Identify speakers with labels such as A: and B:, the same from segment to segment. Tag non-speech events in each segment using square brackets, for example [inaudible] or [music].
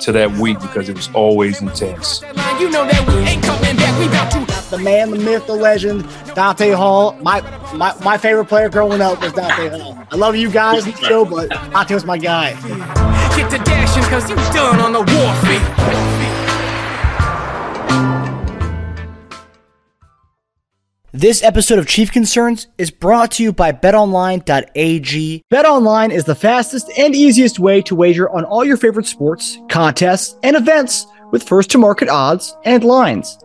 A: to that week because it was always intense.
B: You know that we ain't coming back. We about to
C: the man, the myth, the legend, Dante Hall. My my, my favorite player growing up was Dante Hall. I love you guys, [laughs] Joe, but Dante was my guy.
B: get to dashing cause you done on the warfare.
C: This episode of Chief Concerns is brought to you by betonline.ag. BetOnline is the fastest and easiest way to wager on all your favorite sports, contests, and events with first to market odds and lines.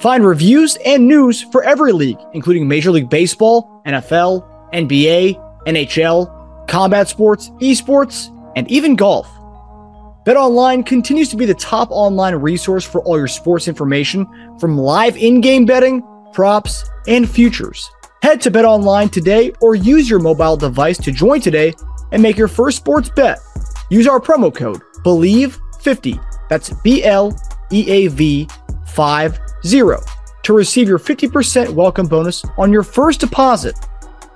C: Find reviews and news for every league, including Major League Baseball, NFL, NBA, NHL, combat sports, esports, and even golf. BetOnline continues to be the top online resource for all your sports information from live in-game betting, props, and futures. Head to BetOnline today or use your mobile device to join today and make your first sports bet. Use our promo code BLEAV50. That's B L E A V 50 to receive your 50% welcome bonus on your first deposit.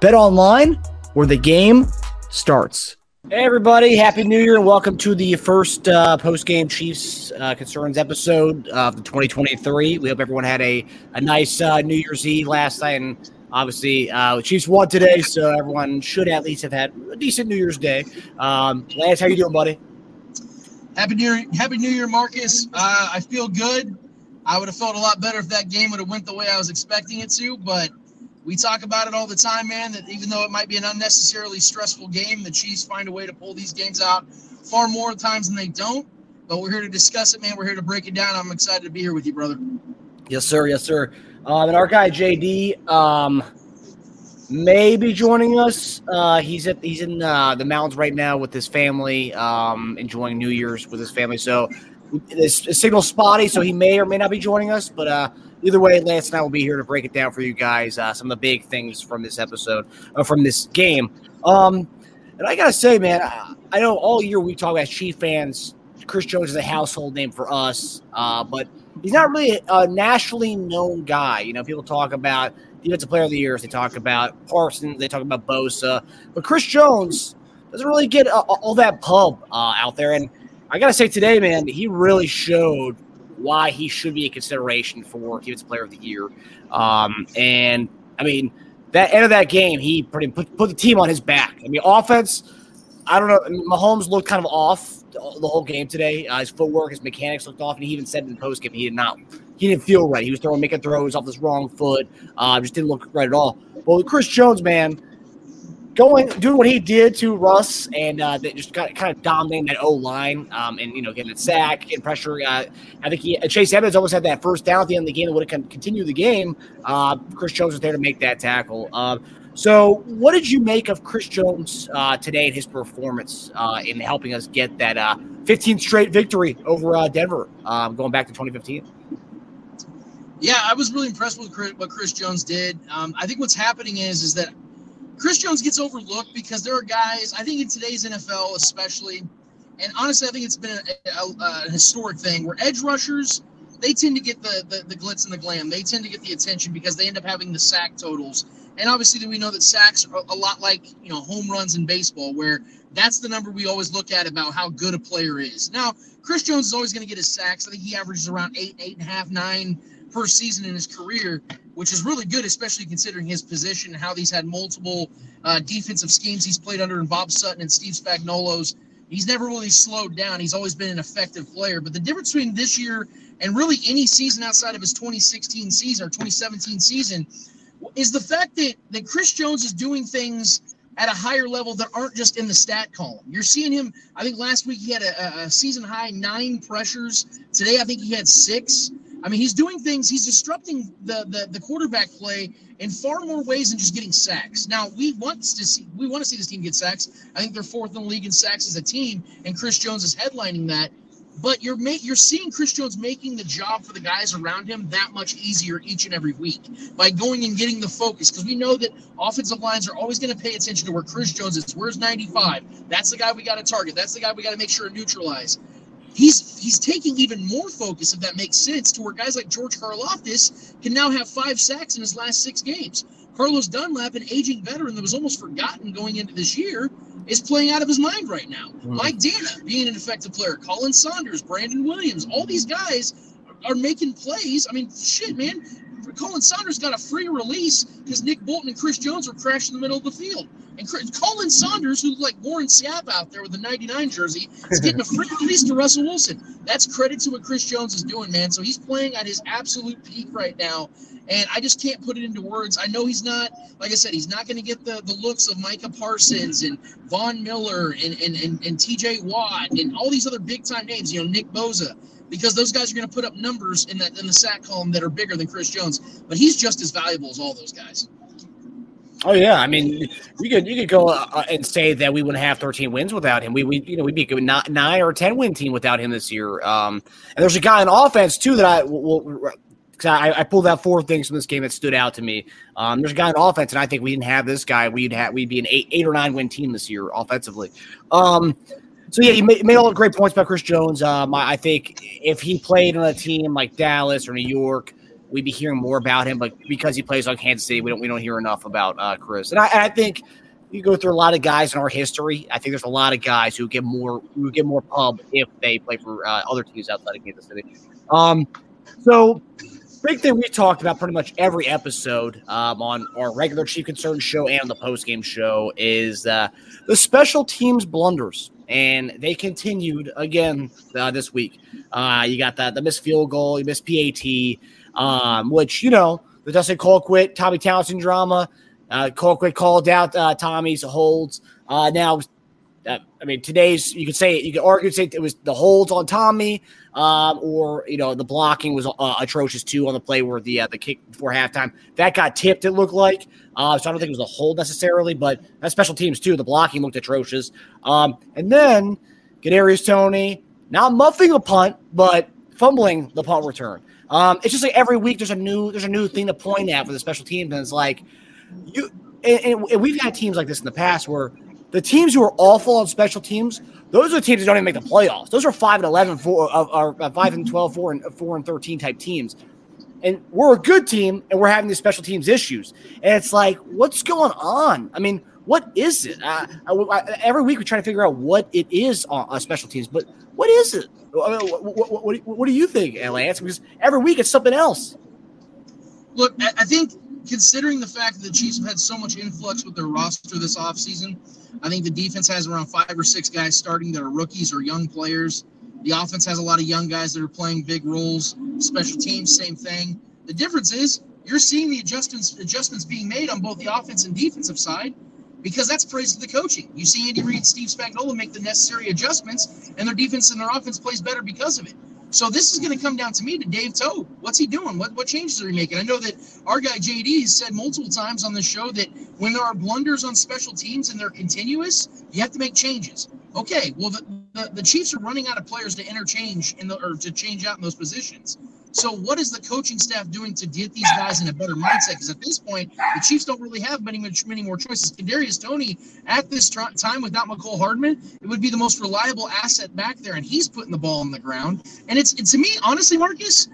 C: Bet online where the game starts. Hey everybody, happy new year and welcome to the first uh, post-game Chiefs uh, concerns episode of the 2023. We hope everyone had a, a nice uh, New Year's Eve last night and obviously uh, the Chiefs won today, so everyone should at least have had a decent New Year's Day. Um, Lance, how you doing, buddy?
D: Happy New Year, Happy New Year, Marcus. Uh, I feel good. I would have felt a lot better if that game would have went the way I was expecting it to, but we talk about it all the time, man. That even though it might be an unnecessarily stressful game, the Chiefs find a way to pull these games out far more times than they don't. But we're here to discuss it, man. We're here to break it down. I'm excited to be here with you, brother.
C: Yes, sir. Yes, sir. Um, and our guy JD um, may be joining us. Uh, he's at he's in uh, the mountains right now with his family, um, enjoying New Year's with his family. So this signal spotty, so he may or may not be joining us. But uh, either way, Lance and I will be here to break it down for you guys. Uh, some of the big things from this episode, uh, from this game. Um, and I gotta say, man, I, know all year we talk about Chief fans. Chris Jones is a household name for us, uh, but he's not really a nationally known guy. You know, people talk about defensive player of the year, they talk about Parsons, they talk about Bosa, but Chris Jones doesn't really get uh, all that pub uh, out there. And I gotta say, today, man, he really showed why he should be a consideration for defensive player of the year. Um, and I mean, that end of that game, he pretty put, put the team on his back. I mean, offense. I don't know. I mean, Mahomes looked kind of off the whole game today. Uh, his footwork, his mechanics looked off, and he even said in the post game he did not, he didn't feel right. He was throwing, making throws off his wrong foot. Uh, just didn't look right at all. Well, Chris Jones, man, going doing what he did to Russ and uh, they just got kind of dominating that O line um, and you know getting a sack, getting pressure. Uh, I think he, Chase Edmonds almost had that first down at the end of the game that would have continued the game. Uh, Chris Jones was there to make that tackle. Uh, so, what did you make of Chris Jones uh, today and his performance uh, in helping us get that uh, 15 straight victory over uh, Denver, um, going back to 2015?
D: Yeah, I was really impressed with what Chris Jones did. Um, I think what's happening is is that Chris Jones gets overlooked because there are guys. I think in today's NFL, especially, and honestly, I think it's been a, a, a historic thing where edge rushers they tend to get the, the the glitz and the glam. They tend to get the attention because they end up having the sack totals. And obviously, we know that sacks are a lot like you know home runs in baseball, where that's the number we always look at about how good a player is. Now, Chris Jones is always going to get his sacks. I think he averages around eight, eight and a half, nine per season in his career, which is really good, especially considering his position and how he's had multiple uh, defensive schemes he's played under in Bob Sutton and Steve Spagnuolo's. He's never really slowed down. He's always been an effective player. But the difference between this year and really any season outside of his 2016 season or 2017 season is the fact that, that Chris Jones is doing things at a higher level that aren't just in the stat column. You're seeing him. I think last week he had a, a season high nine pressures. Today I think he had six. I mean, he's doing things. He's disrupting the, the the quarterback play in far more ways than just getting sacks. Now we want to see we want to see this team get sacks. I think they're fourth in the league in sacks as a team, and Chris Jones is headlining that. but you're ma- you're seeing Chris Jones making the job for the guys around him that much easier each and every week by going and getting the focus because we know that offensive lines are always going to pay attention to where Chris Jones is. Where's 95? That's the guy we got to target. That's the guy we got to make sure to neutralize. He's he's taking even more focus, if that makes sense, to where guys like George Karlaftis can now have five sacks in his last six games. Carlos Dunlap, an aging veteran that was almost forgotten going into this year, is playing out of his mind right now.
E: Mm-hmm.
D: Mike Danna being an effective player, Khalen Saunders, Brandon Williams, all these guys are making plays. I mean, shit, man. Khalen Saunders got a free release because Nick Bolton and Chris Jones were crashed in the middle of the field. And Chris, Khalen Saunders, who looked like Warren Sapp out there with the 99 jersey, is getting a free release to Russell Wilson. That's credit to what Chris Jones is doing, man. So he's playing at his absolute peak right now. And I just can't put it into words. I know he's not, like I said, he's not going to get the, the looks of Micah Parsons and Von Miller and, and, and, and TJ Watt and all these other big time names, you know, Nick Bosa, because those guys are going to put up numbers in, that, in the sack column that are bigger than Chris Jones. But he's just as valuable as all those guys.
C: Oh yeah, I mean, you could you could go uh, and say that we wouldn't have 13 wins without him. We we you know we'd be a nine, or 10 win team without him this year. Um, and there's a guy in offense too that I will. I, I pulled out four things from this game that stood out to me. Um, there's a guy in offense, and I think we didn't have this guy. We'd have we'd be an eight eight or nine win team this year offensively. Um, so yeah, you made, made all the great points about Chris Jones. Um, I, think if he played on a team like Dallas or New York, we'd be hearing more about him. But because he plays on Kansas City, we don't we don't hear enough about uh, Chris. And I, and I think you go through a lot of guys in our history. I think there's a lot of guys who get more who get more pub if they play for uh, other teams outside of Kansas City. Um, so big thing we talked about pretty much every episode um, on our regular Chief Concern show and the post game show is uh, the special teams blunders, and they continued again uh, this week. Uh, you got that the missed field goal, you missed PAT um, which you know the Dustin Colquitt, Tommy Townsend drama. Uh, Colquitt called out uh, Tommy's holds. Uh, now, uh, I mean, today's you could say you could argue say it was the holds on Tommy, um, or you know the blocking was uh, atrocious too on the play where the uh, the kick before halftime that got tipped. It looked like uh, so I don't think it was a hold necessarily, but that's special teams too. The blocking looked atrocious. Um, and then Kadarius Toney not muffing a punt, but fumbling the punt return. Um, it's just like every week there's a new there's a new thing to point at for the special teams, and it's like you and, and we've had teams like this in the past where the teams who are awful on special teams, those are the teams that don't even make the playoffs. Those are five and 11, four, uh, uh, or, or five and 12, four and four and 13 type teams. And we're a good team and we're having these special teams issues. And it's like, what's going on? I mean, what is it? I, I, I, every week we try to figure out what it is on, on special teams, but what is it? I mean, what, what, what, what, do you think, Lance? Because every week it's something else.
D: Look, I think considering the fact that the Chiefs have had so much influx with their roster this offseason, I think the defense has around five or six guys starting that are rookies or young players. The offense has a lot of young guys that are playing big roles. Special teams, same thing. The difference is you're seeing the adjustments adjustments being made on both the offense and defensive side because that's praise to the coaching. You see Andy Reid, Steve Spagnuolo make the necessary adjustments, and their defense and their offense plays better because of it. So this is going to come down to me to Dave Toub. What's he doing? What what changes are he making? I know that our guy JD has said multiple times on the show that when there are blunders on special teams and they're continuous, you have to make changes. Okay, well the, the, the Chiefs are running out of players to interchange in the or to change out in those positions. So what is the coaching staff doing to get these guys in a better mindset? Because at this point, the Chiefs don't really have many many more choices. Kadarius Toney at this tr- time without Mecole Hardman, it would be the most reliable asset back there, and he's putting the ball on the ground. And it's to me, honestly, Marcus,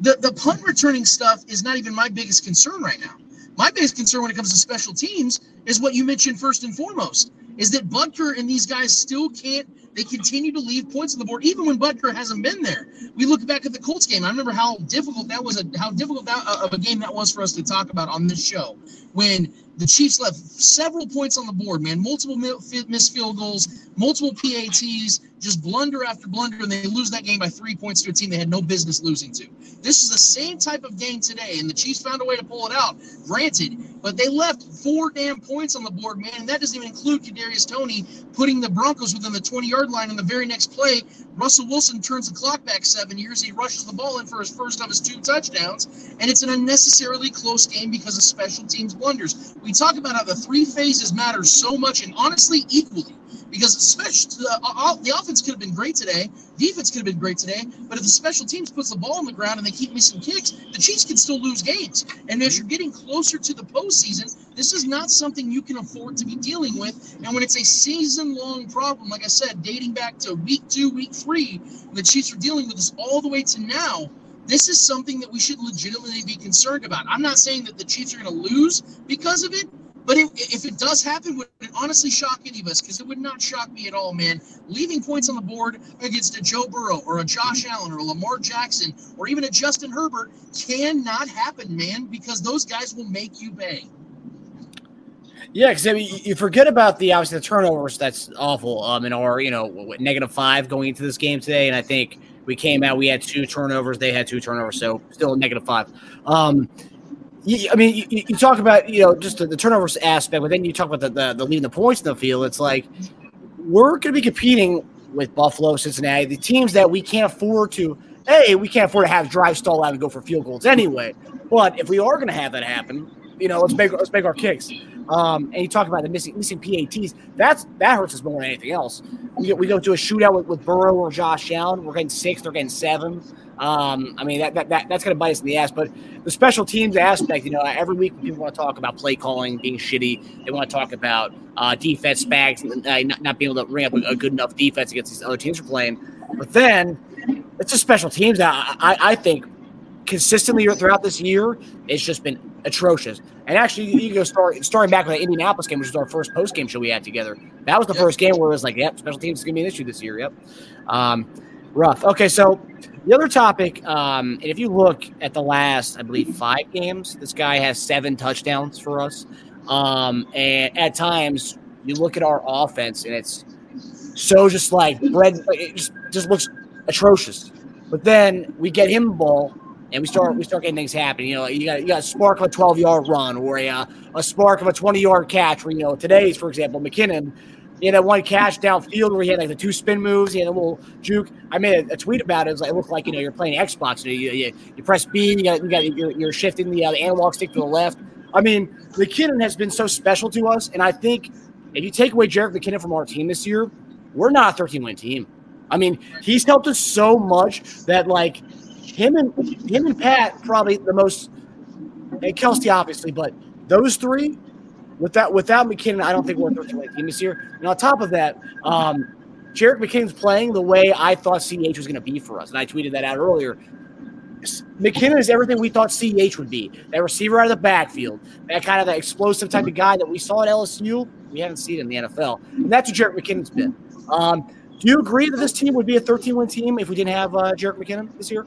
D: the the punt returning stuff is not even my biggest concern right now. My biggest concern when it comes to special teams is what you mentioned first and foremost is that Butker and these guys still can't. They continue to leave points on the board, even when Butker hasn't been there. We look back at the Colts game. I remember how difficult that was, a, how difficult that uh, of a game that was for us to talk about on this show. When the Chiefs left several points on the board, man, multiple missed field goals, multiple PATs, just blunder after blunder, and they lose that game by three points to a team they had no business losing to. This is the same type of game today, and the Chiefs found a way to pull it out. Granted, but they left four damn points on the board, man, and that doesn't even include Kadarius Toney putting the Broncos within the 20-yard line. In the very next play, Russell Wilson turns the clock back seven years. He rushes the ball in for his first of his two touchdowns, and it's an unnecessarily close game because of special teams blunders. We talk about how the three phases matter so much, and honestly, equally because especially the, uh, all, uh, the offense could have been great today, defense could have been great today, but if the special teams puts the ball on the ground and they keep missing kicks, the Chiefs can still lose games. And as you're getting closer to the postseason, this is not something you can afford to be dealing with. And when it's a season-long problem, like I said, dating back to week two, week three, the Chiefs are dealing with this all the way to now. This is something that we should legitimately be concerned about. I'm not saying that the Chiefs are going to lose because of it, but it, if it does happen, would it honestly shock any of us? Because it would not shock me at all, man. Leaving points on the board against a Joe Burrow or a Josh Allen or a Lamar Jackson or even a Justin Herbert cannot happen, man, because those guys will make you pay.
C: Yeah, because I mean, you forget about the obviously the turnovers. That's awful. Um, in our you know negative five going into this game today, and I think we came out. We had two turnovers. They had two turnovers, so still negative five. Um, I mean, you, you, talk about you know just the, the, turnovers aspect, but then you talk about the, the, the leading the points in the field. It's like we're going to be competing with Buffalo, Cincinnati, the teams that we can't afford to. Hey, we can't afford to have drive stall out and go for field goals anyway. But if we are going to have that happen, you know, let's make let's make our kicks. Um, and you talk about the missing missing PATs. That's that hurts us more than anything else. We, we go to a shootout with, with Burrow or Josh Allen. We're getting six. They're getting seven. Um, I mean that, that, that that's going to bite us in the ass. But the special teams aspect, you know, every week people want to talk about play calling being shitty. They want to talk about uh, defense bags, uh, not, not being able to ring up a, good enough defense against these other teams we're playing. But then it's just special teams. I, I, I think consistently throughout this year, it's just been atrocious. And actually, you go start starting back with the Indianapolis game, which was our first post game show we had together. That was the yep. first game where it was like, yep, special teams is going to be an issue this year. Yep. Um, rough. Okay, so the other topic, um, and if you look at the last, I believe, five games, this guy has seven touchdowns for us. Um, and at times, you look at our offense, and it's so just like bread, it just, just looks atrocious. But then we get him the ball, and we start we start getting things happening. You know, you got you got a spark of a 12 yard run or a uh, a spark of a 20 yard catch. Where you know today's, for example, McKinnon. He had that one catch downfield where he had like the two spin moves. He had a little juke. I made a, a tweet about it. It, was like, it looked like you know you're playing Xbox. You, you, you press B. You got you got you're, you're shifting the, uh, the analog stick to the left. I mean, McKinnon has been so special to us, and I think if you take away Jerick McKinnon from our team this year, we're not a 13 win team. I mean, he's helped us so much that like him and him and Pat probably the most and Kelce obviously, but those three without without McKinnon, I don't think we're a 13 win team this year. And on top of that, um, Jerick McKinnon's playing the way I thought CH was going to be for us, and I tweeted that out earlier. McKinnon is everything we thought CH would be. That receiver out of the backfield, that kind of that explosive type of guy that we saw at LSU. We haven't seen in the NFL, and that's what Jerick McKinnon's been. Um, do you agree that this team would be a 13 win team if we didn't have uh, Jerick McKinnon this year?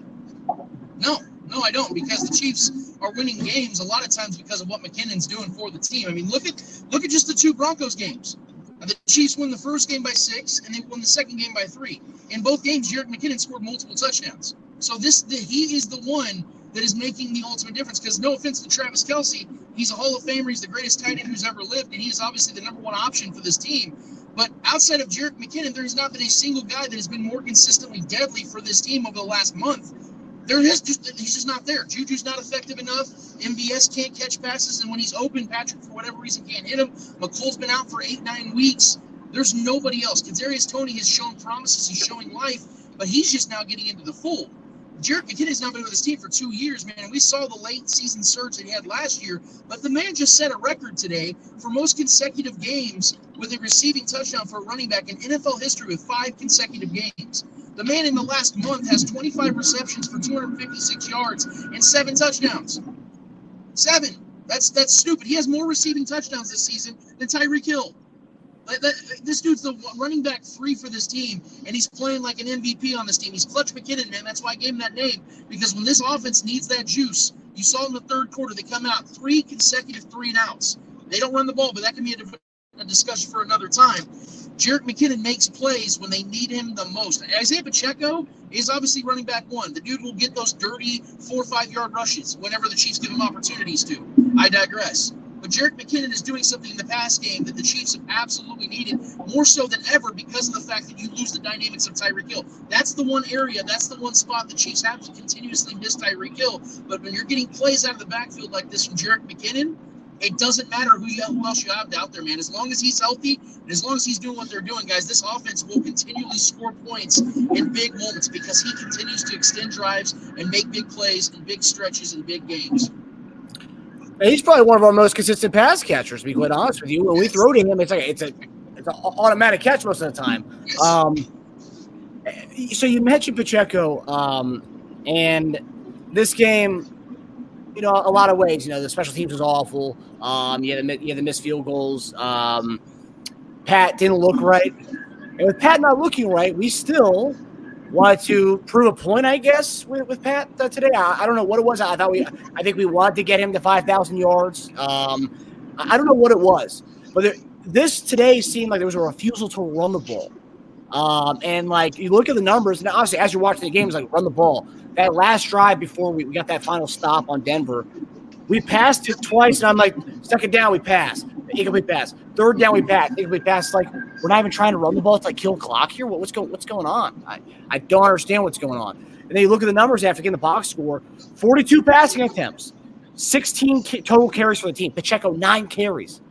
D: No, no, I don't, because the Chiefs are winning games a lot of times because of what McKinnon's doing for the team. I mean, look at look at just the two Broncos games. Uh, the Chiefs won the first game by six, and they won the second game by three. In both games, Jerick McKinnon scored multiple touchdowns. So this, the, he is the one that is making the ultimate difference. Because no offense to Travis Kelce, he's a Hall of Famer. He's the greatest tight end who's ever lived, and he is obviously the number one option for this team. But outside of Jerick McKinnon, there has not been a single guy that has been more consistently deadly for this team over the last month there is just he's just not there. Juju's not effective enough. MVS can't catch passes, and when he's open, Patrick for whatever reason can't hit him. Mecole's been out for eight nine weeks. There's nobody else. Kadarius Toney has shown promises. He's showing life, but he's just now getting into the fold. McKinnon has now been with his team for two years, man. And we saw the late season surge that he had last year, but the man just set a record today for most consecutive games with a receiving touchdown for a running back in NFL history with five consecutive games. The man in the last month has 25 receptions for 256 yards and seven touchdowns. Seven. That's that's stupid. He has more receiving touchdowns this season than Tyreek Hill. This dude's the running back three for this team, and he's playing like an MVP on this team. He's Clutch McKinnon, man. That's why I gave him that name because when this offense needs that juice, you saw in the third quarter they come out three consecutive three and outs. They don't run the ball, but that can be a, a discussion for another time. Jerick McKinnon makes plays when they need him the most. Isaiah Pacheco is obviously running back one. The dude will get those dirty four or five yard rushes whenever the Chiefs give him opportunities to. I digress. But Jerick McKinnon is doing something in the pass game that the Chiefs have absolutely needed more so than ever because of the fact that you lose the dynamics of Tyreek Hill. That's the one area, that's the one spot the Chiefs have to continuously miss Tyreek Hill. But when you're getting plays out of the backfield like this from Jerick McKinnon, It doesn't matter who, you, who else you have out there, man. As long as he's healthy and as long as he's doing what they're doing, guys, this offense will continually score points in big moments because he continues to extend drives and make big plays in big stretches in big games.
C: He's probably one of our most consistent pass catchers. To be quite honest with you, when we throw to him, it's like it's a it's an automatic catch most of the time. Um, so you mentioned Pacheco, um, and this game, you know, a lot of ways. You know, the special teams was awful. Um, you had the you had the missed field goals. Um, Pat didn't look right, and with Pat not looking right, we still wanted to prove a point, I guess, with, with Pat uh, today. I, I, don't know what it was. I thought we, I think we wanted to get him to 5,000 yards. Um, I, I, don't know what it was, but there, this today seemed like there was a refusal to run the ball. Um, and like you look at the numbers, and obviously as you're watching the game, it's like run the ball. That last drive before we, we got that final stop on Denver, we passed it twice, and I'm like, second down, we passed. Incomplete pass. Third down, we pass. Incomplete pass. Like we're not even trying to run the ball. It's like kill clock here. What, what's going What's going on? I, I don't understand what's going on. And then you look at the numbers after getting the box score: 42 passing attempts, 16 total carries for the team. Pacheco nine carries.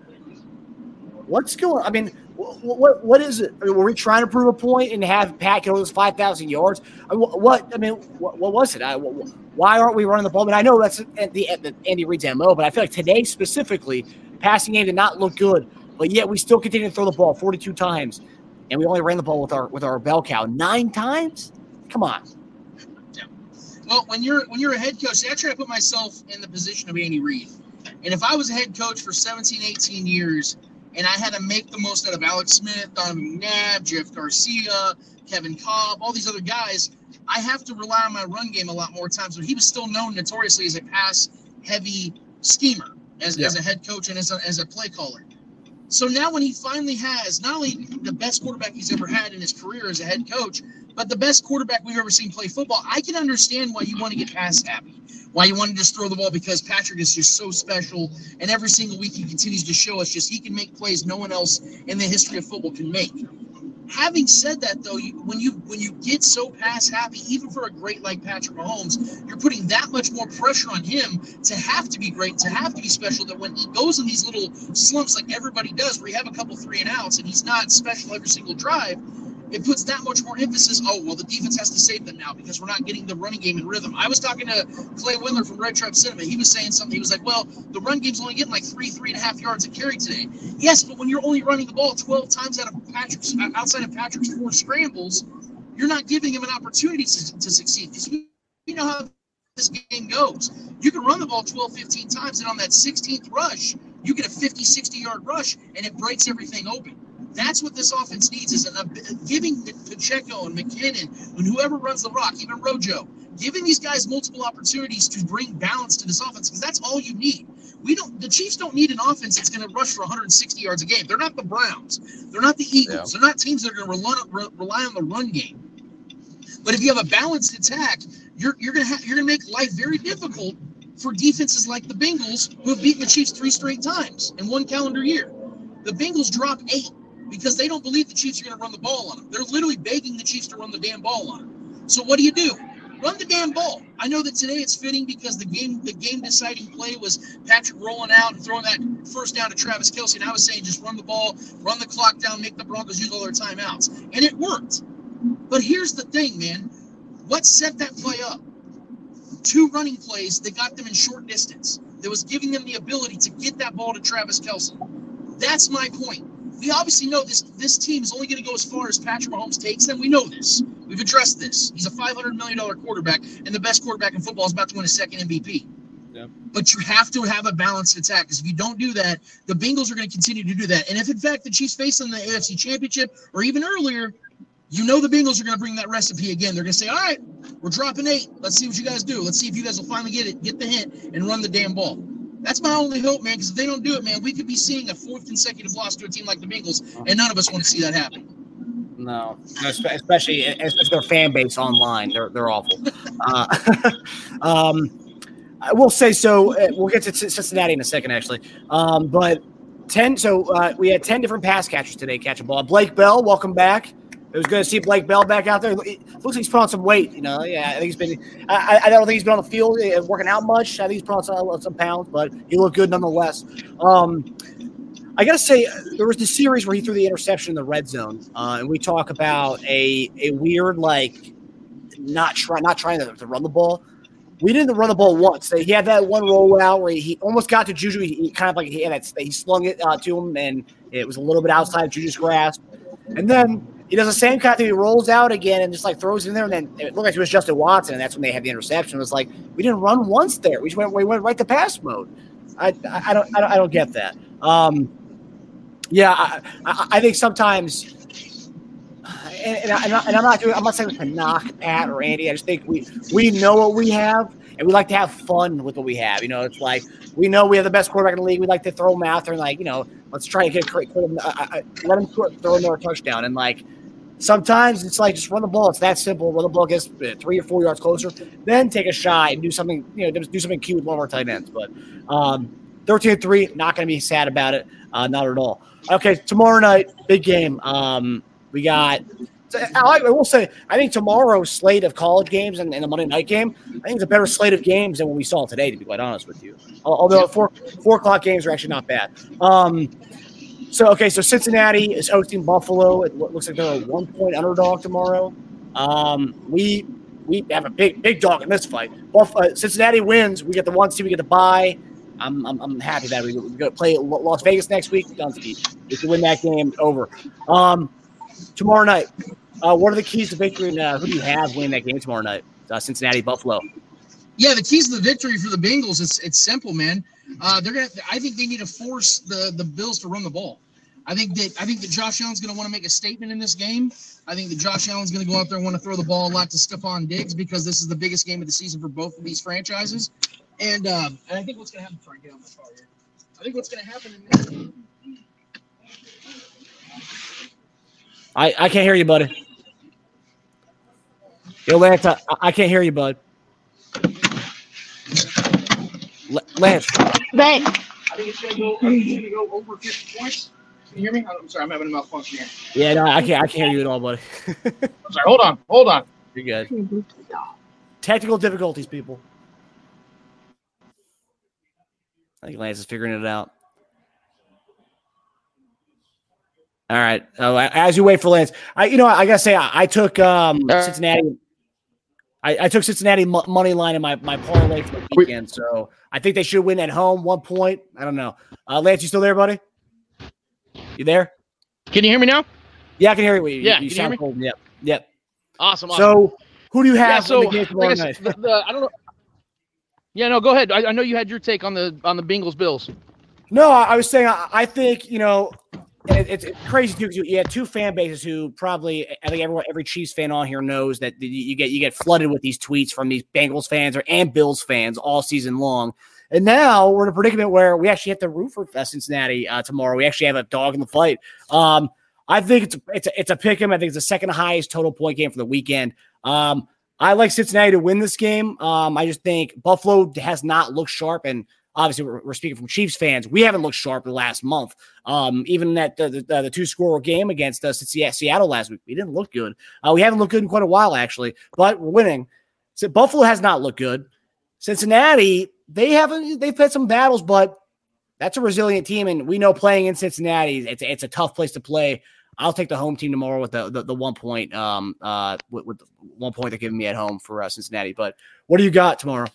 C: What's going? on? I mean, what, what what is it? I mean, were we trying to prove a point and have Pat get those five thousand yards? I mean, what I mean, what, what was it? I, why aren't we running the ball? I mean, I know that's the, the Andy Reid's mo, but I feel like today specifically, passing game did not look good. But yet we still continue to throw the ball 42 times, and we only ran the ball with our with our bell cow nine times. Come on.
D: Well, when you're when you're a head coach, I try to put myself in the position of Andy Reid, and if I was a head coach for 17, 18 years and I had to make the most out of Alex Smith, Donovan McNabb, Jeff Garcia, Kevin Kolb, all these other guys. I have to rely on my run game a lot more times. But he was still known notoriously as a pass heavy schemer, as, yeah. as a head coach and as a, as a play caller. So now, when he finally has not only the best quarterback he's ever had in his career as a head coach, but the best quarterback we've ever seen play football, I can understand why you want to get pass happy why you want to just throw the ball because Patrick is just so special. And every single week he continues to show us just he can make plays no one else in the history of football can make. Having said that, though, you, when you when you get so pass happy, even for a great like Patrick Mahomes, you're putting that much more pressure on him to have to be great, to have to be special. That when he goes in these little slumps like everybody does, where you have a couple three and outs and he's not special every single drive, it puts that much more emphasis. Oh, well, the defense has to save them now because we're not getting the running game in rhythm. I was talking to Clay Windler from Red Truck Cinema. He was saying something. He was like, well, the run game's only getting like three, three and a half yards a carry today. Yes, but when you're only running the ball 12 times out of Patrick's, uh, outside of Patrick's four scrambles, you're not giving him an opportunity to, to succeed because you know how this game goes. You can run the ball 12, 15 times, and on that 16th rush, you get a 50, 60 yard rush, and it breaks everything open. That's what this offense needs is an, uh, giving Pacheco and McKinnon and whoever runs the rock, even Rojo, giving these guys multiple opportunities to bring balance to this offense because that's all you need. We don't. The Chiefs don't need an offense that's going to rush for 160 yards a game. They're not the Browns. They're not the Eagles. Yeah. They're not teams that are going to rely on the run game. But if you have a balanced attack, you're you're going to you're going to make life very difficult for defenses like the Bengals, who have beaten the Chiefs three straight times in one calendar year. The Bengals drop eight because they don't believe the Chiefs are going to run the ball on them. They're literally begging the Chiefs to run the damn ball on them. So what do you do? Run the damn ball. I know that today it's fitting because the game the game deciding play was Patrick rolling out and throwing that first down to Travis Kelce. And I was saying just run the ball, run the clock down, make the Broncos use all their timeouts. And it worked. But here's the thing, man. What set that play up? Two running plays that got them in short distance. That was giving them the ability to get that ball to Travis Kelce. That's my point we obviously know this this team is only going to go as far as Patrick Mahomes takes them. We know this. We've addressed this. He's a $500 million quarterback, and the best quarterback in football is about to win a second MVP. Yep. But you have to have a balanced attack because if you don't do that, the Bengals are going to continue to do that. And if in fact the Chiefs face them in the AFC Championship or even earlier, you know the Bengals are going to bring that recipe again. They're going to say, "All right, we're dropping eight. Let's see what you guys do. Let's see if you guys will finally get it, get the hint, and run the damn ball." That's my only hope, man. Because if they don't do it, man, we could be seeing a fourth consecutive loss to a team like the Bengals, and none of us want to see that happen.
C: No, especially especially their fan base online. They're they're awful. uh, [laughs] um, I will say so. Uh, we'll get to Cincinnati in a second, actually. Um, but ten. So uh, we had ten different pass catchers today catch a ball. Blake Bell, welcome back. It was good to see Blake Bell back out there. It looks like he's put on some weight. You know, yeah, I think he's been. I, I don't think he's been on the field uh, working out much. I think he's put on some, some pounds, but he looked good nonetheless. Um, I gotta say, there was the series where he threw the interception in the red zone, uh, and we talk about a a weird like not try not trying to, to run the ball. We didn't run the ball once. He had that one rollout where he almost got to Juju. He, kind of like he had that, he slung it uh, to him, and it was a little bit outside Juju's grasp. And then he does the same kind of thing. He rolls out again and just like throws it in there, and then it looked like it was Justin Watson, and that's when they had the interception. It was like we didn't run once there. We went we went right to pass mode. I, I, don't I don't I don't get that. Um, yeah, I, I, I think sometimes, and, and, I, am not doing, I'm not saying to knock Pat or Andy. I just think we we know what we have, and we like to have fun with what we have. You know, it's like we know we have the best quarterback in the league. We like to throw him out there and like you know, let's try and get a, let him throw another touchdown. And like sometimes it's like just run the ball. It's that simple. Run the ball gets three or four yards closer, then take a shot and do something. You know, do something cute with one of our tight ends. But um, 13-3, not going to be sad about it. Uh, not at all. Okay, tomorrow night, big game. Um, we got. I will say, I think tomorrow's slate of college games and, and, the Monday night game, I think it's a better slate of games than what we saw today. To be quite honest with you, although four four o'clock games are actually not bad. Um, so okay, so Cincinnati is hosting Buffalo. It looks like they're a one point underdog tomorrow. Um, we we have a big big dog in this fight. Buff, uh, Cincinnati wins. We get the one seed. We get the bye. I'm, I'm, I'm happy that we, we go play Las Vegas next week. Dunsky, if you win that game, over. Um, tomorrow night, uh, what are the keys to victory? And uh, who do you have winning that game tomorrow night? Uh, Cincinnati, Buffalo.
D: Yeah, the keys to the victory for the Bengals. It's it's simple, man. Uh, they're gonna. I think they need to force the the Bills to run the ball. I think that I think that Josh Allen's going to want to make a statement in this game. I think that Josh Allen's going to go out there and want to throw the ball a lot to Stefon Diggs because this is the biggest game of the season for both of these franchises. And um, and I think what's going to happen. Sorry, get on my car here. I think what's going to happen in this game.
C: I, I can't hear you, buddy. Yo, Lance, I, I can't hear you, bud. L- Lance.
D: Thanks. I think it's going to go over 50 points. Can you hear me? I'm sorry, I'm having a malfunction here.
C: Yeah, no, I can't. I can't hear you at all, buddy. [laughs]
D: I'm sorry. Hold on. Hold on.
C: You're good. Technical difficulties, people. I think Lance is figuring it out. All right. Oh, as you wait for Lance, I you know I gotta say I, I took um, Cincinnati. I, I, took Cincinnati money line in my my parlay for the weekend, so I think they should win at home. One point. I don't know. Uh, Lance, you still there, buddy? You there?
F: Can you hear me now?
C: Yeah, I can hear you.
F: you yeah,
C: you,
F: you sound
C: cold. Yep. Yep.
F: Awesome, awesome.
C: So, who do you have?
F: Yeah, so [laughs] like the, the, I don't know. Yeah, no, go ahead. I, I, know you had your take on the on the Bengals Bills.
C: No, I was saying I, I think you know it, it's, it's, crazy too because you had two fan bases who probably I think everyone every Chiefs fan on here knows that you get you get flooded with these tweets from these Bengals fans or and Bills fans all season long. And now we're in a predicament where we actually have to root for Cincinnati uh, tomorrow. We actually have a dog in the fight. Um, I think it's it's a, it's a pick 'em. I think it's the second highest total point game for the weekend. Um, I like Cincinnati to win this game. Um, I just think Buffalo has not looked sharp, and obviously we're, we're, speaking from Chiefs fans. We haven't looked sharp the last month. Um, even that the, the, the two score game against us at Seattle last week, we didn't look good. Uh, we haven't looked good in quite a while actually, but we're winning. So Buffalo has not looked good. Cincinnati, they haven't. They've had some battles, but that's a resilient team, and we know playing in Cincinnati, it's it's a tough place to play. I'll take the home team tomorrow with the the, the one point um uh with, with one point they're giving me at home for uh, Cincinnati. But what do you got tomorrow?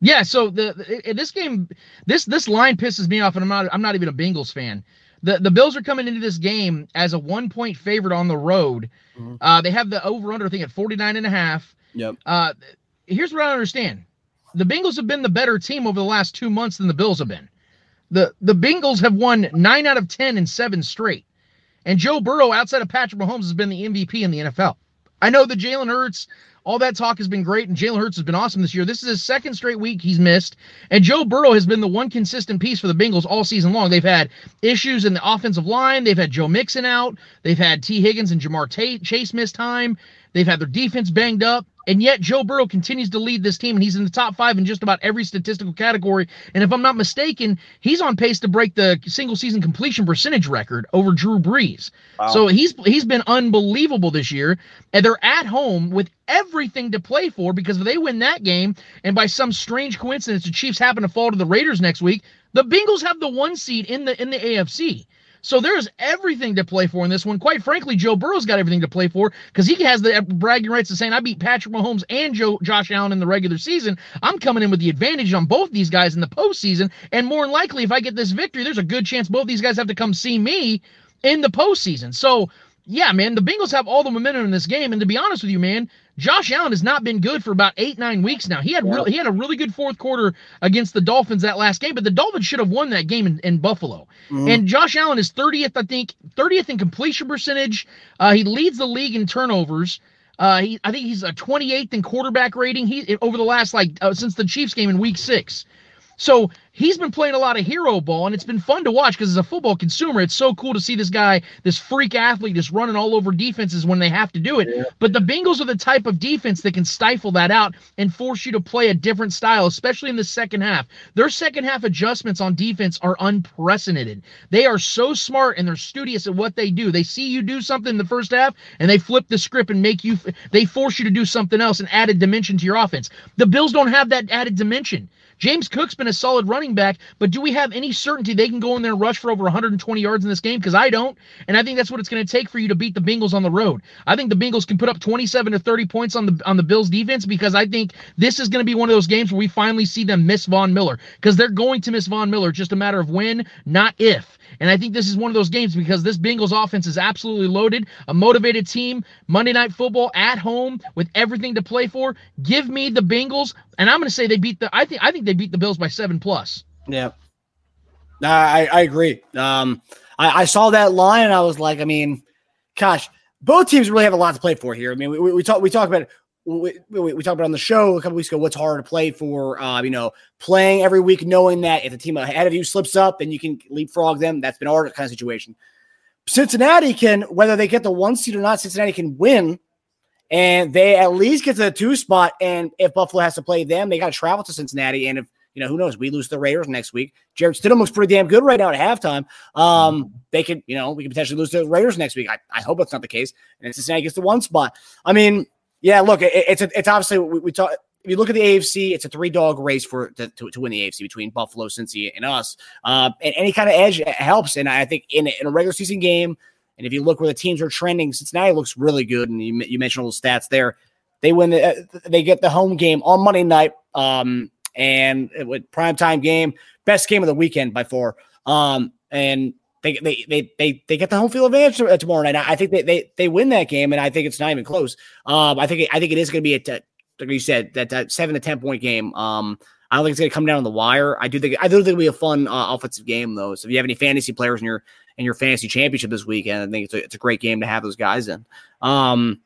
F: Yeah, so the, the this game this this line pisses me off, and I'm not I'm not even a Bengals fan. The the Bills are coming into this game as a one point favorite on the road. Mm-hmm. Uh, they have the over under thing at 49 and a half.
C: Yep.
F: Uh, here's what I understand. The Bengals have been the better team over the last two months than the Bills have been. The the Bengals have won nine out of ten in seven straight. And Joe Burrow, outside of Patrick Mahomes, has been the MVP in the NFL. I know that Jalen Hurts, all that talk has been great, and Jalen Hurts has been awesome this year. This is his second straight week he's missed, and Joe Burrow has been the one consistent piece for the Bengals all season long. They've had issues in the offensive line. They've had Joe Mixon out. They've had Tee Higgins and Ja'Marr Tate, Chase miss time. They've had their defense banged up.
D: And yet Joe Burrow continues to lead this team, and he's in the top five in just about every statistical category. And if I'm not mistaken, he's on pace to break the single season completion percentage record over Drew Brees. Wow. So he's he's been unbelievable this year. And they're at home with everything to play for because if they win that game, and by some strange coincidence, the Chiefs happen to fall to the Raiders next week, the Bengals have the one seed in the in the AFC. So there's everything to play for in this one. Quite frankly, Joe Burrow's got everything to play for because he has the bragging rights of saying, I beat Patrick Mahomes and Joe, Josh Allen in the regular season. I'm coming in with the advantage on both these guys in the postseason. And more than likely, if I get this victory, there's a good chance both these guys have to come see me in the postseason. So yeah, man, the Bengals have all the momentum in this game. And to be honest with you, man, Josh Allen has not been good for about eight, nine weeks now. He had yeah. he had a really good fourth quarter against the Dolphins that last game, but the Dolphins should have won that game in, in Buffalo. Mm-hmm. And Josh Allen is 30th, I think, 30th in completion percentage. Uh, he leads the league in turnovers. Uh, he, I think he's a 28th in quarterback rating. He over the last like uh, since the Chiefs game in Week Six. So he's been playing a lot of hero ball, and it's been fun to watch because as a football consumer, it's so cool to see this guy, this freak athlete, just running all over defenses when they have to do it. Yeah. But the Bengals are the type of defense that can stifle that out and force you to play a different style, especially in the second half. Their second half adjustments on defense are unprecedented. They are so smart and they're studious at what they do. They see you do something in the first half, and they flip the script and make you. They force you to do something else and add a dimension to your offense. The Bills don't have that added dimension. James Cook's been a solid running back, but do we have any certainty they can go in there and rush for over 120 yards in this game? Because I don't. And I think that's what it's going to take for you to beat the Bengals on the road. I think the Bengals can put up 27 to 30 points on the on the Bills defense because I think this is going to be one of those games where we finally see them miss Von Miller. Because they're going to miss Von Miller, just a matter of when, not if. And I think this is one of those games because this Bengals offense is absolutely loaded, a motivated team, Monday night football at home with everything to play for. Give me the Bengals, and I'm going to say they beat the. I think I think they beat the Bills by seven plus.
C: Yeah, I I agree. Um, I, I saw that line and I was like, I mean, gosh, both teams really have a lot to play for here. I mean, we, we, talk we talk about we, we, we, talked about on the show a couple weeks ago what's hard to play for uh, you know playing every week knowing that if the team ahead of you slips up then you can leapfrog them. That's been our kind of situation. Cincinnati can whether they get the one seed or not cincinnati can win and they at least get to the two spot and if buffalo has to play them they got to travel to cincinnati and if you know who knows we lose the raiders next week. Jarrett Stidham looks pretty damn good right now at halftime. Um they could you know we could potentially lose the raiders next week. I, I hope that's not the case and cincinnati gets the one spot. I mean yeah, look, it, it's a, it's obviously we, we talk. If you look at the AFC, it's a three dog race for to, to, to, win the AFC between Buffalo, Cincy, and us. Uh, and any kind of edge helps. And I think in, in a regular season game, and if you look where the teams are trending, Cincinnati looks really good. And you, you mentioned all the stats there. They win. The, uh, they get the home game on Monday night. Um, and it with prime time game, best game of the weekend by far. Um, and they they they they, they get the home field advantage tomorrow night. I think they, they they win that game, and I think it's not even close. Um, I think I think it is going to be a like you said that, that seven to ten point game. Um, I don't think it's going to come down on the wire. I do think I do think it'll be a fun uh, offensive game though. So if you have any fantasy players in your in your fantasy championship this weekend, I think it's a, it's a great game to have those guys in. Um,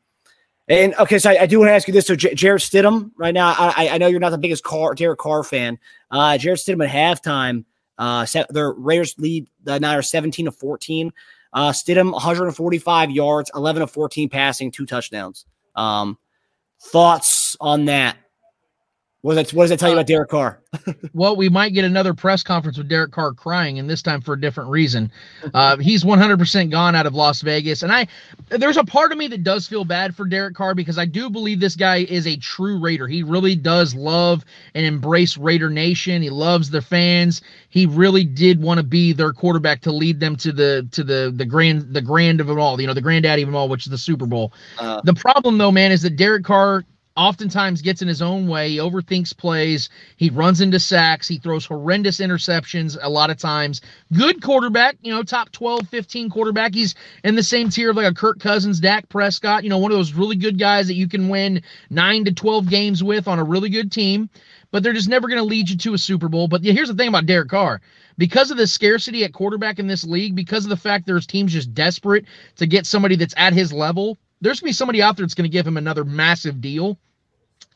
C: and okay, so I, I do want to ask you this. So J- Jarrett Stidham, right now, I, I know you're not the biggest car Derek Carr fan. Uh, Jarrett Stidham at halftime uh, the Raiders lead the Niners 17 to 14. Uh, Stidham 145 yards, 11 of 14 passing, two touchdowns. Um, thoughts on that? What does that, what does that tell you about Derek Carr? [laughs]
D: well, we might get another press conference with Derek Carr crying, and this time for a different reason. Uh, [laughs] he's 100% gone out of Las Vegas, and I there's a part of me that does feel bad for Derek Carr because I do believe this guy is a true Raider. He really does love and embrace Raider Nation. He loves their fans. He really did want to be their quarterback to lead them to the to the the grand the grand of it all. You know, the granddaddy of them all, which is the Super Bowl. Uh, the problem though, man, is that Derek Carr oftentimes gets in his own way. Overthinks plays. He runs into sacks. He throws horrendous interceptions a lot of times. Good quarterback, you know, top 12, 15 quarterback. He's in the same tier of like a Kirk Cousins, Dak Prescott, you know, one of those really good guys that you can win nine to 12 games with on a really good team. But they're just never going to lead you to a Super Bowl. But here's the thing about Derek Carr because of the scarcity at quarterback in this league, because of the fact there's teams just desperate to get somebody that's at his level, there's going to be somebody out there that's going to give him another massive deal.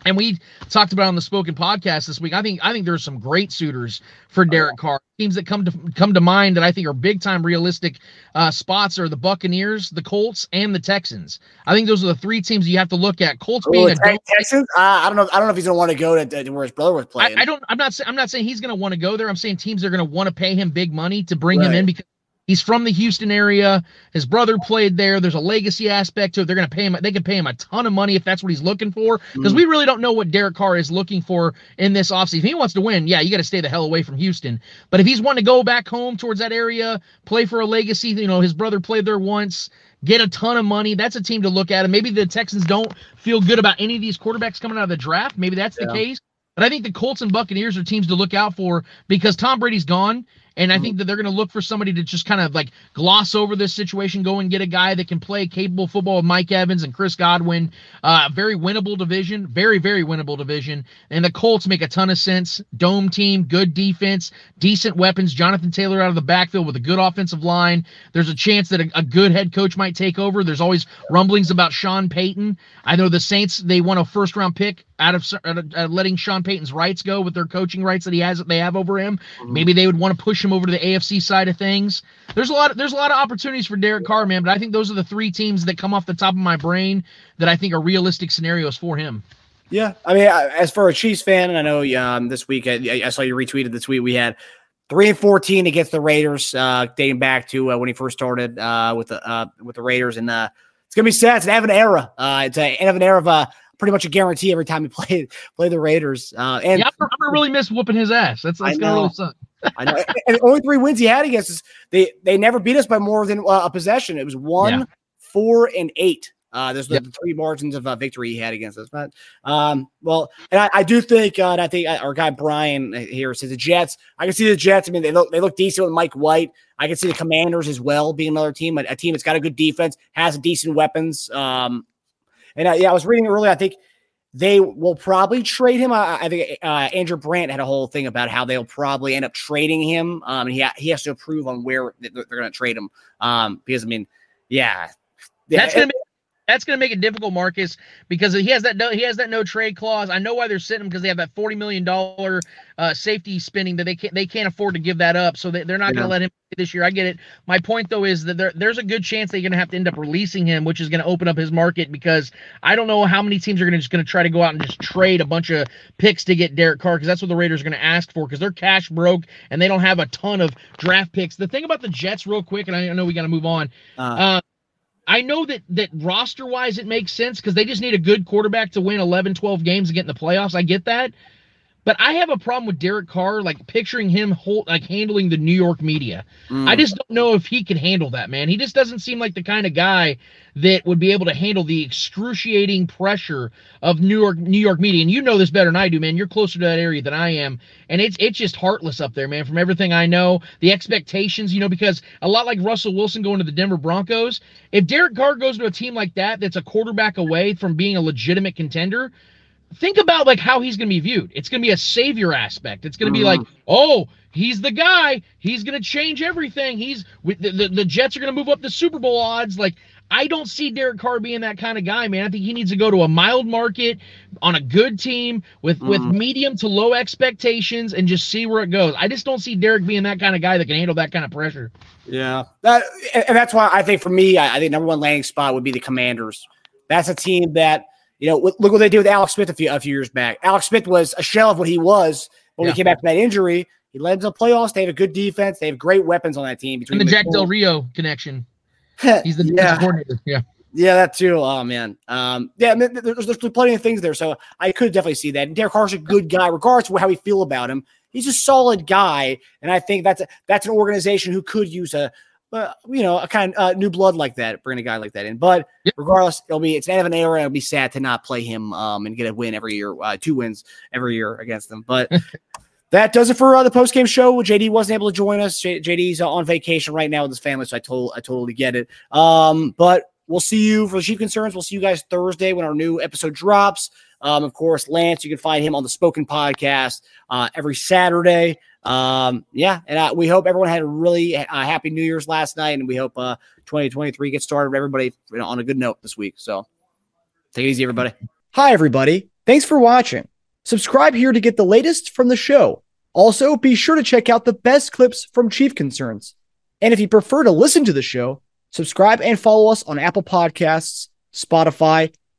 D: And we talked about on the spoken podcast this week. I think I think there's some great suitors for Derek Carr. Teams that come to come to mind that I think are big time realistic uh, spots are the Buccaneers, the Colts, and the Texans. I think those are the three teams you have to look at. Colts being a
C: Te- Texans. Uh, I don't know. I don't know if he's gonna want to go to, to where his brother was playing.
D: I don't. I'm not. I'm not saying he's going to want to go there. I'm saying teams are going to want to pay him big money to bring him in because he's from the Houston area. His brother played there. There's a legacy aspect to it. They're going to pay him. They can pay him a ton of money if that's what he's looking for. Because
C: Mm.
D: we really don't know what Derek Carr is looking for in this offseason. If he wants to win, yeah, you got to stay the hell away from Houston. But if he's wanting to go back home towards that area, play for a legacy, you know, his brother played there once. Get a ton of money. That's a team to look at. And maybe the Texans don't feel good about any of these quarterbacks coming out of the draft. Maybe that's the case. But I think the Colts and Buccaneers are teams to look out for because Tom Brady's gone. And I think that they're going to look for somebody to just kind of like gloss over this situation, go and get a guy that can play capable football with Mike Evans and Chris Godwin. Uh, very winnable division, very, very winnable division. And the Colts make a ton of sense. Dome team, good defense, decent weapons. Jonathan Taylor out of the backfield with a good offensive line. There's a chance that a, a good head coach might take over. There's always rumblings about Sean Payton. I know the Saints, they want a first round pick out of out of- letting Sean Payton's rights go with their coaching rights that he has that they have over him. Maybe they would want to push him over to the AFC side of things. There's a lot of, there's a lot of opportunities for Derek Carr, man, but I think those are the three teams that come off the top of my brain that I think are realistic scenarios for him.
C: Yeah, I mean, I- as for a Chiefs fan, and I know um, this week I, I saw you retweeted the tweet we had three and fourteen against the Raiders, uh, dating back to uh, when he first started uh, with the uh, with the Raiders, and uh, it's gonna be sad. It's an end of an era. Uh, it's an end of an era of uh, pretty much a guarantee every time you play play the Raiders. Uh, and
D: Yeah, I'm, gonna really miss whooping his ass. That's, that's gonna really suck. [laughs]
C: I know. and the only three wins he had against us, they they never beat us by more than uh, a possession. It was one,
D: Yeah.
C: four, and eight. Uh, those are
D: Yep.
C: the three margins of uh, victory he had against us. But um, well, and I, I do think, uh, and I think uh, our guy Brian here says the Jets. I can see the Jets. I mean, they look they look decent with Mike White. I can see the Commanders as well being another team, a, a team that's got a good defense, has decent weapons. Um, and uh, yeah, I was reading earlier. I think they will probably trade him. I, I think uh, Andrew Brandt had a whole thing about how they'll probably end up trading him. Um, and he ha- he has to approve on where th- they're going to trade him. Um, because I mean, yeah,
D: That's
C: Yeah,
D: gonna make that's gonna make it difficult, Marcus, because he has that no, he has that no trade clause. I know why they're sitting him because they have that forty million dollar uh, safety spending that they can't they can't afford to give that up, so they, they're not
C: Yeah.
D: gonna let him play this year. I get it. My point though is that there, there's a good chance they're gonna have to end up releasing him, which is gonna open up his market because I don't know how many teams are gonna just gonna try to go out and just trade a bunch of picks to get Derek Carr because that's what the Raiders are gonna ask for because they're cash broke and they don't have a ton of draft picks. The thing about the Jets, real quick, and I know we got to move on.
C: Uh,
D: Uh, I know that that roster wise it makes sense because they just need a good quarterback to win 11, 12 games and get in the playoffs. I get that. But I have a problem with Derek Carr, like picturing him hold, like handling the New York media.
C: mm.
D: I just don't know if he can handle that, man. He just doesn't seem like the kind of guy that would be able to handle the excruciating pressure of New York New York media. And you know this better than I do, man. You're closer to that area than I am, and it's it's just heartless up there, man. From everything I know, the expectations, you know, because a lot like Russell Wilson going to the Denver Broncos. If Derek Carr goes to a team like that, that's a quarterback away from being a legitimate contender. Think about like how he's going to be viewed. It's going to be a savior aspect. It's going to be like, oh, he's the guy. He's going to change everything. He's with the, the, the Jets are going to move up the Super Bowl odds. Like, I don't see Derek Carr being that kind of guy, man. I think he needs to go to a mild market on a good team with with
C: Mhm.
D: medium to low expectations and just see where it goes. I just don't see Derek being that kind of guy that can handle that kind of pressure.
C: Yeah, that and and that's why I think for me, I, I think number one landing spot would be the Commanders. That's a team that you know. Look what they did with Alex Smith a few a few years back. Alex Smith was a shell of what he was when
D: Yeah.
C: he came back from that injury. He led to the playoffs. They have a good defense. They have great weapons on that team. Between
D: And the Jack Del Rio connection. [laughs] He's the
C: yeah,
D: coordinator. Yeah.
C: yeah, that too. Oh man, um, yeah, I mean, there's, there's plenty of things there. So I could definitely see that. And Derek Carr's a good guy, regardless of how we feel about him. He's a solid guy, and I think that's a, that's an organization who could use a, uh, you know, a kind of uh, new blood like that, bring a guy like that in. But
D: Yep.
C: regardless, it'll be it's of an era. It'll be sad to not play him um, and get a win every year, uh, two wins every year against them. But [laughs] that does it for uh, the post game show. JD wasn't able to join us. J- JD's uh, on vacation right now with his family, so I told I totally get it. Um, but we'll see you for the chief concerns. We'll see you guys Thursday when our new episode drops. Um, of course, Lance, you can find him on the Spoken Podcast uh, every Saturday. Um, yeah, and uh, we hope everyone had a really uh, happy New Year's last night, and we hope uh, 2023 gets started everybody you know, on a good note this week. So take it easy, everybody. Hi, everybody. Thanks for watching. Subscribe here to get the latest from the show. Also, be sure to check out the best clips from Chief Concerns. And if you prefer to listen to the show, subscribe and follow us on Apple Podcasts, Spotify,